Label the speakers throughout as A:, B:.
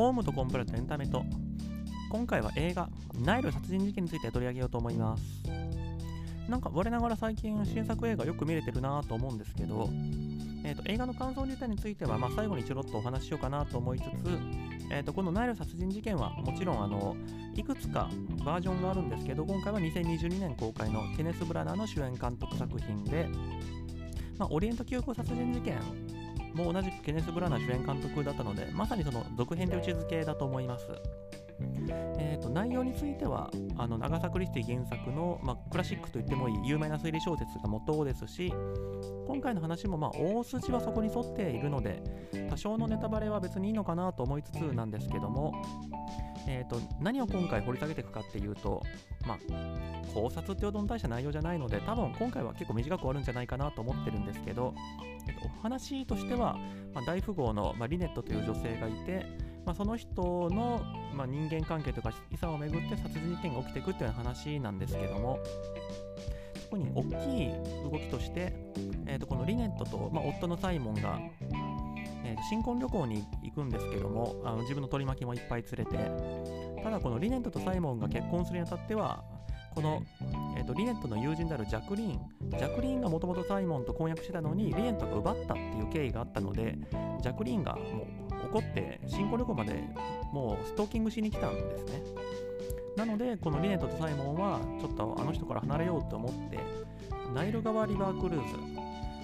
A: ホームとコンプラとエンタメと。今回は映画ナイル殺人事件について取り上げようと思います。なんか我ながら最近新作映画よく見れてるなと思うんですけど、えーと、映画の感想自体については、まあ、最後にちょろっとお話ししようかなと思いつつ、えーと、このナイル殺人事件はもちろんあのいくつかバージョンがあるんですけど今回は2022年公開のケネス・ブラナーの主演監督作品で、まあ、オリエント急行殺人事件も同じくケネス・ブラナー主演監督だったので、まさにその続編で位置づけだと思います。えーと、内容についてはあの長作クリスティ原作の、まあ、クラシックと言ってもいい有名な推理小説が元ですし今回の話もまあ大筋はそこに沿っているので多少のネタバレは別にいいのかなと思いつつなんですけども、えーと、何を今回掘り下げていくかっていうと、まあ、考察ってほどの大した内容じゃないので多分今回は結構短く終わるんじゃないかなと思ってるんですけどえっと、お話としては、まあ、大富豪の、まあ、リネットという女性がいて、まあ、その人の、まあ、人間関係とか遺産をめぐって殺人事件が起きていくっていう話なんですけどもそこに大きい動きとして、えー、とこのリネットと、まあ、夫のサイモンが、えー、新婚旅行に行くんですけどもあの自分の取り巻きもいっぱい連れてただこのリネットとサイモンが結婚するにあたってはこの、えーと、リネットの友人であるジャクリーンジャクリーンがもともとサイモンと婚約してたのにリネットが奪ったっていう経緯があったのでジャクリーンがもう怒って新婚旅行までもうストーキングしに来たんですね。なのでこのリネットとサイモンはちょっとあの人から離れようと思ってナイル川リバークルーズ。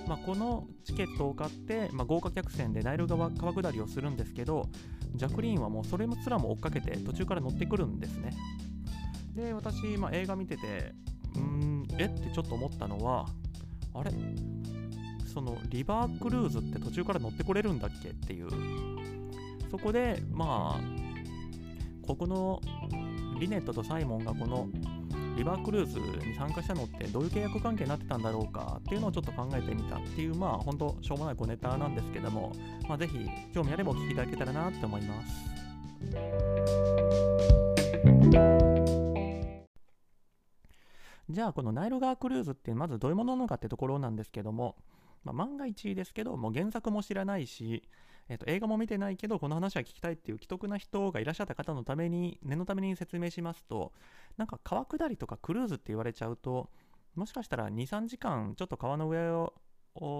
A: まあ、このチケットを買って、まあ、豪華客船でナイル川川下りをするんですけどジャクリーンはもうそれすらも追っかけて途中から乗ってくるんですね。で私、まあ、映画見ててうんえってちょっと思ったのはあれ？そのリバークルーズって途中から乗ってこれるんだっけ？っていうそこでまあここのリネットとサイモンがこのリバークルーズに参加したのってどういう契約関係になってたんだろうかっていうのをちょっと考えてみたっていうまあ本当しょうもない小ネタなんですけども、まあ、ぜひ興味あればお聞きいただけたらなって思います。じゃあこのナイル川クルーズってまずどういうものなのかってところなんですけども、まあ、万が一ですけども原作も知らないし、えー、と映画も見てないけどこの話は聞きたいっていう既得な人がいらっしゃった方のために念のために説明しますとなんか川下りとかクルーズって言われちゃうともしかしたら23時間ちょっと川の上を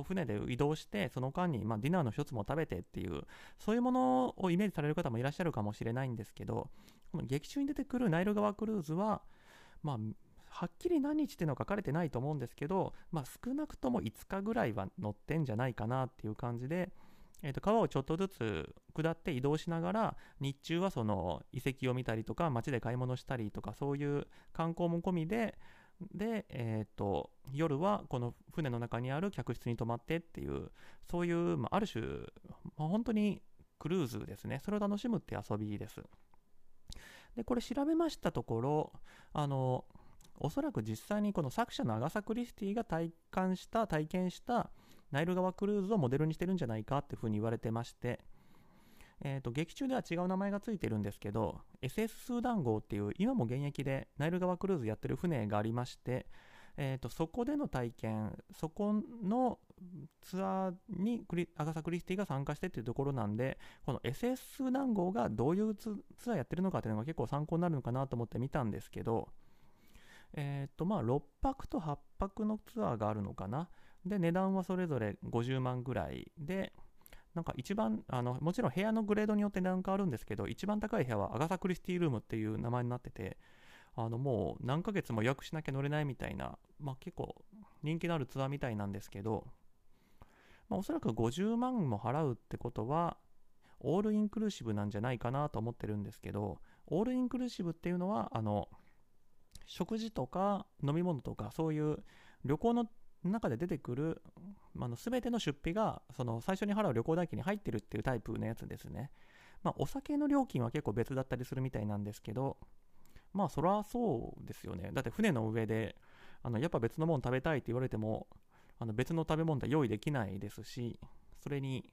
A: 船で移動してその間に、まあ、ディナーの一つも食べてっていうそういうものをイメージされる方もいらっしゃるかもしれないんですけどこの劇中に出てくるナイル川クルーズはまあはっきり何日っていうのは書かれてないと思うんですけど、まあ、少なくとも5日ぐらいは乗ってんじゃないかなっていう感じで、えー、と川をちょっとずつ下って移動しながら日中はその遺跡を見たりとか街で買い物したりとかそういう観光も込みでで、えーと、夜はこの船の中にある客室に泊まってっていうそういう、まあ、ある種、まあ、本当にクルーズですね。それを楽しむって遊びです。でこれ調べましたところあのおそらく実際にこの作者のアガサ・クリスティが体感した体験したナイル川クルーズをモデルにしてるんじゃないかっていうふうに言われてまして、えー、と劇中では違う名前がついてるんですけど SS スーダン号っていう今も現役でナイル川クルーズやってる船がありまして、えー、とそこでの体験そこのツアーにクリアガサ・クリスティが参加してっていうところなんでこの SS スーダン号がどういうツアーやってるのかっていうのが結構参考になるのかなと思って見たんですけどえっ、とまあ6泊と8泊のツアーがあるのかな。で値段はそれぞれ50万ぐらいでなんか一番あのもちろん部屋のグレードによって値段変わるんですけど一番高い部屋はアガサ・クリスティルームっていう名前になっててあのもう何ヶ月も予約しなきゃ乗れないみたいな、まあ、結構人気のあるツアーみたいなんですけど、まあ、おそらく50万も払うってことはオールインクルーシブなんじゃないかなと思ってるんですけどオールインクルーシブっていうのはあの食事とか飲み物とかそういう旅行の中で出てくる、あ、の全ての出費がその最初に払う旅行代金に入ってるっていうタイプのやつですね。まあ、お酒の料金は結構別だったりするみたいなんですけど、まあそらそうですよね。だって船の上であのやっぱ別のもの食べたいって言われてもあの別の食べ物って用意できないですし、それに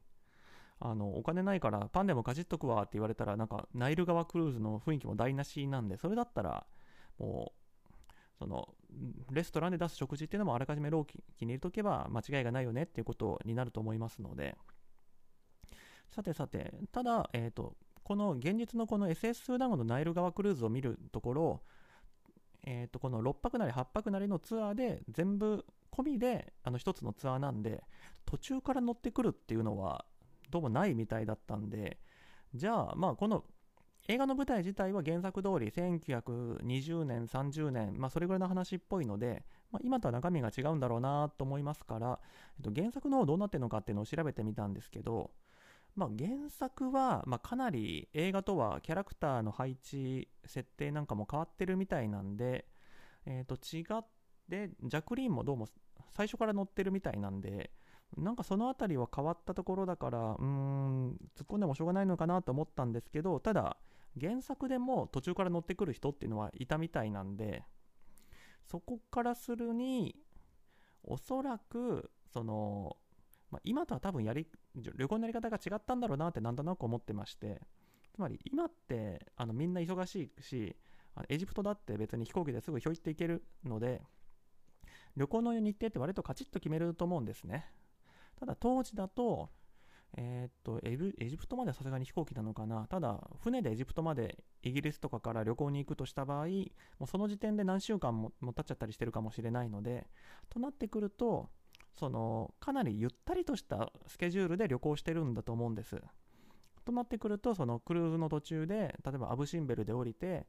A: あのお金ないからパンでもかじっとくわって言われたらなんかナイル川クルーズの雰囲気も台無しなんでそれだったらもうそのレストランで出す食事っていうのもあらかじめローキに入れとけば間違いがないよねっていうことになると思いますので。さてさてただ、えーと、この現実のこの SS ダムのナイル川クルーズを見るところ、えー、とこの6泊なり8泊なりのツアーで全部込みであの1つのツアーなんで途中から乗ってくるっていうのはどうもないみたいだったんでじゃあまあこの映画の舞台自体は原作通り1920年30年、まあ、それぐらいの話っぽいので、まあ、今とは中身が違うんだろうなと思いますから、えっと、原作の方どうなってるのかっていうのを調べてみたんですけど、まあ、原作は、まかなり映画とはキャラクターの配置設定なんかも変わってるみたいなんで、えー、と違ってジャクリーンもどうも最初から乗ってるみたいなんでなんかその辺りは変わったところだからうーん突っ込んでもしょうがないのかなと思ったんですけどただ原作でも途中から乗ってくる人っていうのはいたみたいなんでそこからするにおそらくその、まあ、今とは多分やり旅行のやり方が違ったんだろうなってなんとなく思ってましてつまり今ってあのみんな忙しいしエジプトだって別に飛行機ですぐひょいって行けるので旅行の日程って割とカチッと決めると思うんですね。ただ当時だとえー、っとエジプトまではさすがに飛行機なのかな。ただ船でエジプトまでイギリスとかから旅行に行くとした場合もうその時点で何週間もも経っちゃったりしてるかもしれないのでとなってくるとそのかなりゆったりとしたスケジュールで旅行してるんだと思うんです。となってくるとそのクルーズの途中で例えばアブシンベルで降りて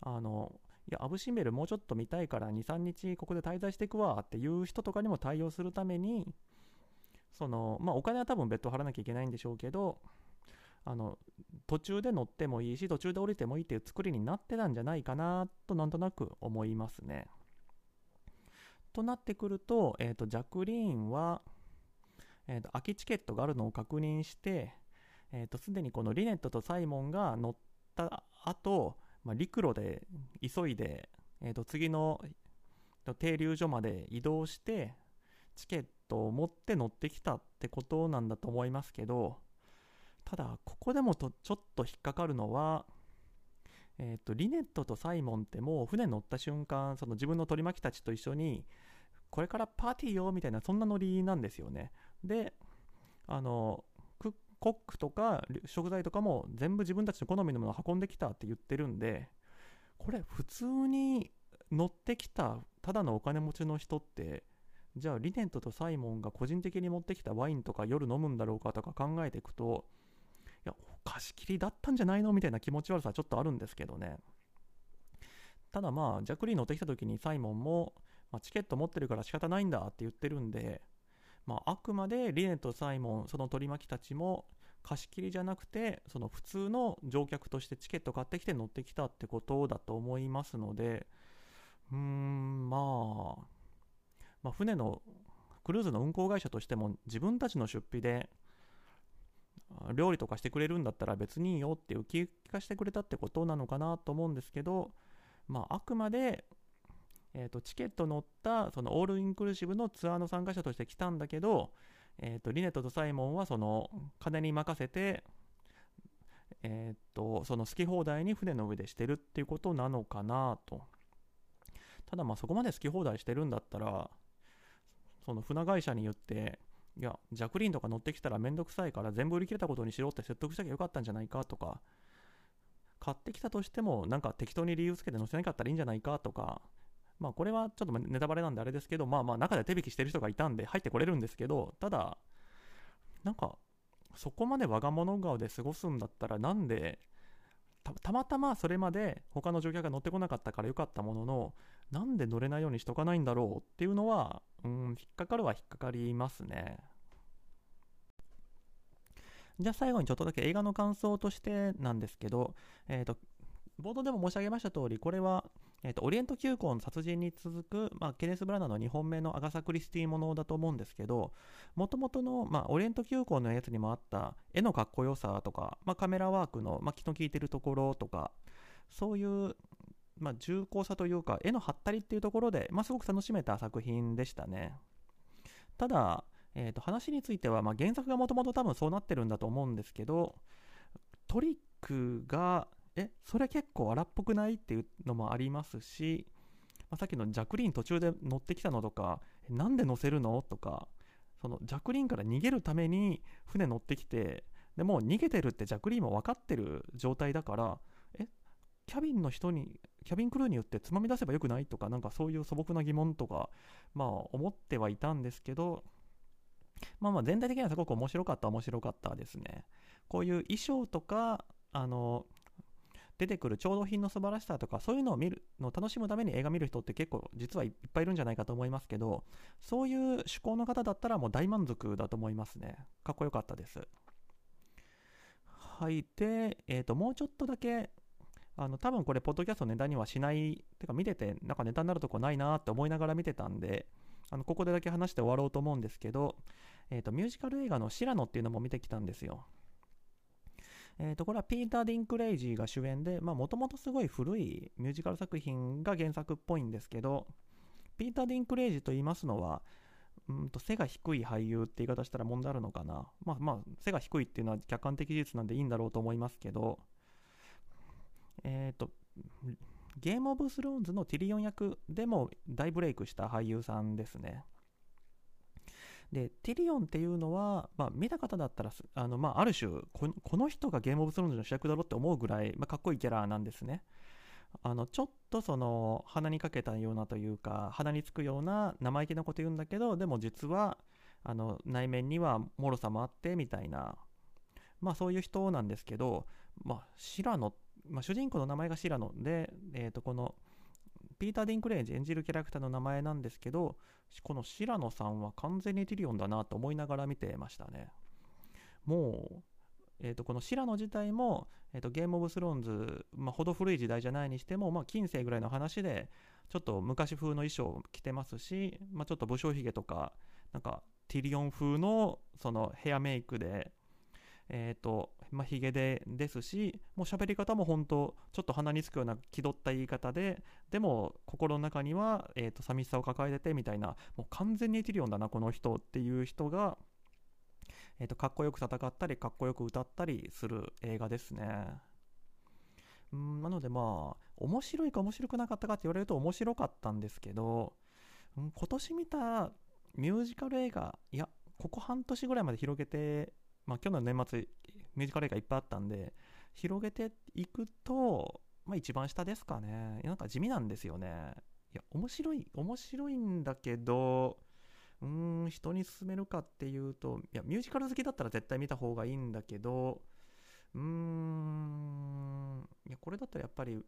A: あのいやアブシンベルもうちょっと見たいから23日ここで滞在していくわっていう人とかにも対応するためにそのまあお金は多分別途払わなきゃいけないんでしょうけどあの途中で乗ってもいいし途中で降りてもいいっていう作りになってたんじゃないかなとなんとなく思いますね。となってくると,、えーと、ジャクリーンは、えーと、空きチケットがあるのを確認してすで、えーと、にこのリネットとサイモンが乗った後、まあ陸路で急いで、えー、と次の停留所まで移動してチケットトを持って乗ってきたってことなんだと思いますけどただここでもとちょっと引っかかるのはえーと、リネットとサイモンってもう船乗った瞬間その自分の取り巻きたちと一緒にこれからパーティーよみたいなそんなノリなんですよね。であのコックとか食材とかも全部自分たちの好みのものを運んできたって言ってるんでこれ普通に乗ってきたただのお金持ちの人ってじゃあリネットとサイモンが個人的に持ってきたワインとか夜飲むんだろうかとか考えていくといや貸し切りだったんじゃないのみたいな気持ち悪さちょっとあるんですけどね。ただまあジャクリー乗ってきた時にサイモンも、まあ、チケット持ってるから仕方ないんだって言ってるんで、まあ、あくまでリネとサイモンその取り巻きたちも貸し切りじゃなくてその普通の乗客としてチケット買ってきて乗ってきたってことだと思いますのでうーんまあまあ、船のクルーズの運航会社としても自分たちの出費で料理とかしてくれるんだったら別にいいよって浮き聞かしてくれたってことなのかなと思うんですけど、まあ、あくまで、えーと、チケット乗ったそのオールインクルーシブのツアーの参加者として来たんだけど、えーと、リネットとサイモンはその金に任せて、えーとその好き放題に船の上でしてるっていうことなのかなと。ただまあそこまで好き放題してるんだったらその船会社に言っていやジャクリーンとか乗ってきたらめんどくさいから全部売り切れたことにしろって説得したきゃよかったんじゃないかとか買ってきたとしてもなんか適当に理由つけて載せなかったらいいんじゃないかとかまあこれはちょっとネタバレなんであれですけどまあまあ中で手引きしてる人がいたんで入ってこれるんですけどただなんかそこまで我が物顔で過ごすんだったらなんでたまたまそれまで他の乗客が乗ってこなかったからよかったもののなんで乗れないようにしとかないんだろうっていうのはうん引っかかるは引っかかりますね。じゃあ最後にちょっとだけ映画の感想としてなんですけど、えーと、冒頭でも申し上げました通りこれは、えーと、オリエント急行の殺人に続く、まあ、ケネス・ブラナの2本目のアガサ・クリスティものだと思うんですけどもともとの、まあ、オリエント急行のやつにもあった絵のかっこよさとか、まあ、カメラワークの、まあ、気の利いてるところとかそういうまあ、重厚さというか絵の張ったりっていうところで、まあ、すごく楽しめた作品でしたね。ただ、えー、と話については、まあ、原作がもともと多分そうなってるんだと思うんですけどトリックがえそれ結構荒っぽくないっていうのもありますし、まあ、さっきのジャクリーン途中で乗ってきたのとかなんで乗せるのとかそのジャクリーンから逃げるために船乗ってきてでもう逃げてるってジャク・リーンも分かってる状態だからキャビンの人にキャビンクルーによってつまみ出せばよくないとかなんかそういう素朴な疑問とかまあ思ってはいたんですけどまあまあ全体的にはすごく面白かった面白かったですね。こういう衣装とかあの出てくる調度品の素晴らしさとかそういうのを見るのを楽しむために映画見る人って結構実はいっぱいいるんじゃないかと思いますけどそういう趣向の方だったらもう大満足だと思いますね。かっこよかったです。はいで、えー、ともうちょっとだけあの多分これポッドキャストネタにはしないてか見ててなんかネタになるとこないなって思いながら見てたんであのここでだけ話して終わろうと思うんですけど、えー、とミュージカル映画の「シラノ」っていうのも見てきたんですよ。えー、とこれはピーター・ディンクレイジが主演でもともとすごい古いミュージカル作品が原作っぽいんですけどピーター・ディンクレイジと言いますのはうんと背が低い俳優って言い方したら問題あるのかな。まあまあ背が低いっていうのは客観的事実なんでいいんだろうと思いますけどえっ、ー、とゲームオブスローンズのティリオン役でも大ブレイクした俳優さんですねで、ティリオンっていうのは、まあ、見た方だったら、あのまあ、ある種こ、この人がゲームオブスローンズの主役だろって思うぐらい、まあ、かっこいいキャラなんですね。あのちょっとその鼻にかけたようなというか鼻につくような生意気なこと言うんだけどでも実はあの内面には脆さもあってみたいなまあそういう人なんですけど、まあ、シラノ、まあ、主人公の名前がシラノで、えー、とこのピーター・ディンクレイジ演じるキャラクターの名前なんですけどこの白野さんは完全にティリオンだなと思いながら見てましたね。もうえー、とこの白野自体も、えー、とゲームオブスローンズ、まあ、ほど古い時代じゃないにしても、まあ、近世ぐらいの話でちょっと昔風の衣装を着てますし、まあ、ちょっと武将髭とかなんかティリオン風のそのヘアメイクでえっ、ー、と、まあ、ヒゲでですし、もう喋り方も本当、ちょっと鼻につくような気取った言い方で、でも心の中には、えっ、ー、と、寂しさを抱えててみたいな、もう完全にエティリオンだな、この人っていう人が、え、ー、と、かっこよく戦ったり、かっこよく歌ったりする映画ですね。んなのでまあ、面白いか面白くなかったかって言われると面白かったんですけど、今年見たミュージカル映画、いや、ここ半年ぐらいまで広げてまあ、去年の年末ミュージカル映画いっぱいあったんで広げていくと、まあ、一番下ですかねなんか地味なんですよねいや面白い面白いんだけどうーん人に勧めるかっていうといやミュージカル好きだったら絶対見た方がいいんだけどうーんいやこれだったらやっぱり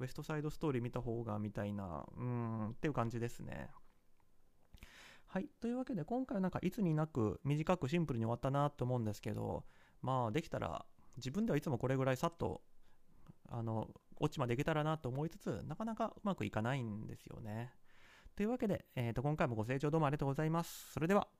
A: ウエストサイドストーリー見た方がみたいなうんっていう感じですねはい。というわけで、今回はなんかいつになく短くシンプルに終わったなと思うんですけど、まあ、できたら、自分ではいつもこれぐらいさっと、あの、落ちまでいけたらなと思いつつ、なかなかうまくいかないんですよね。というわけで、えー、と今回もご清聴どうもありがとうございます。それでは。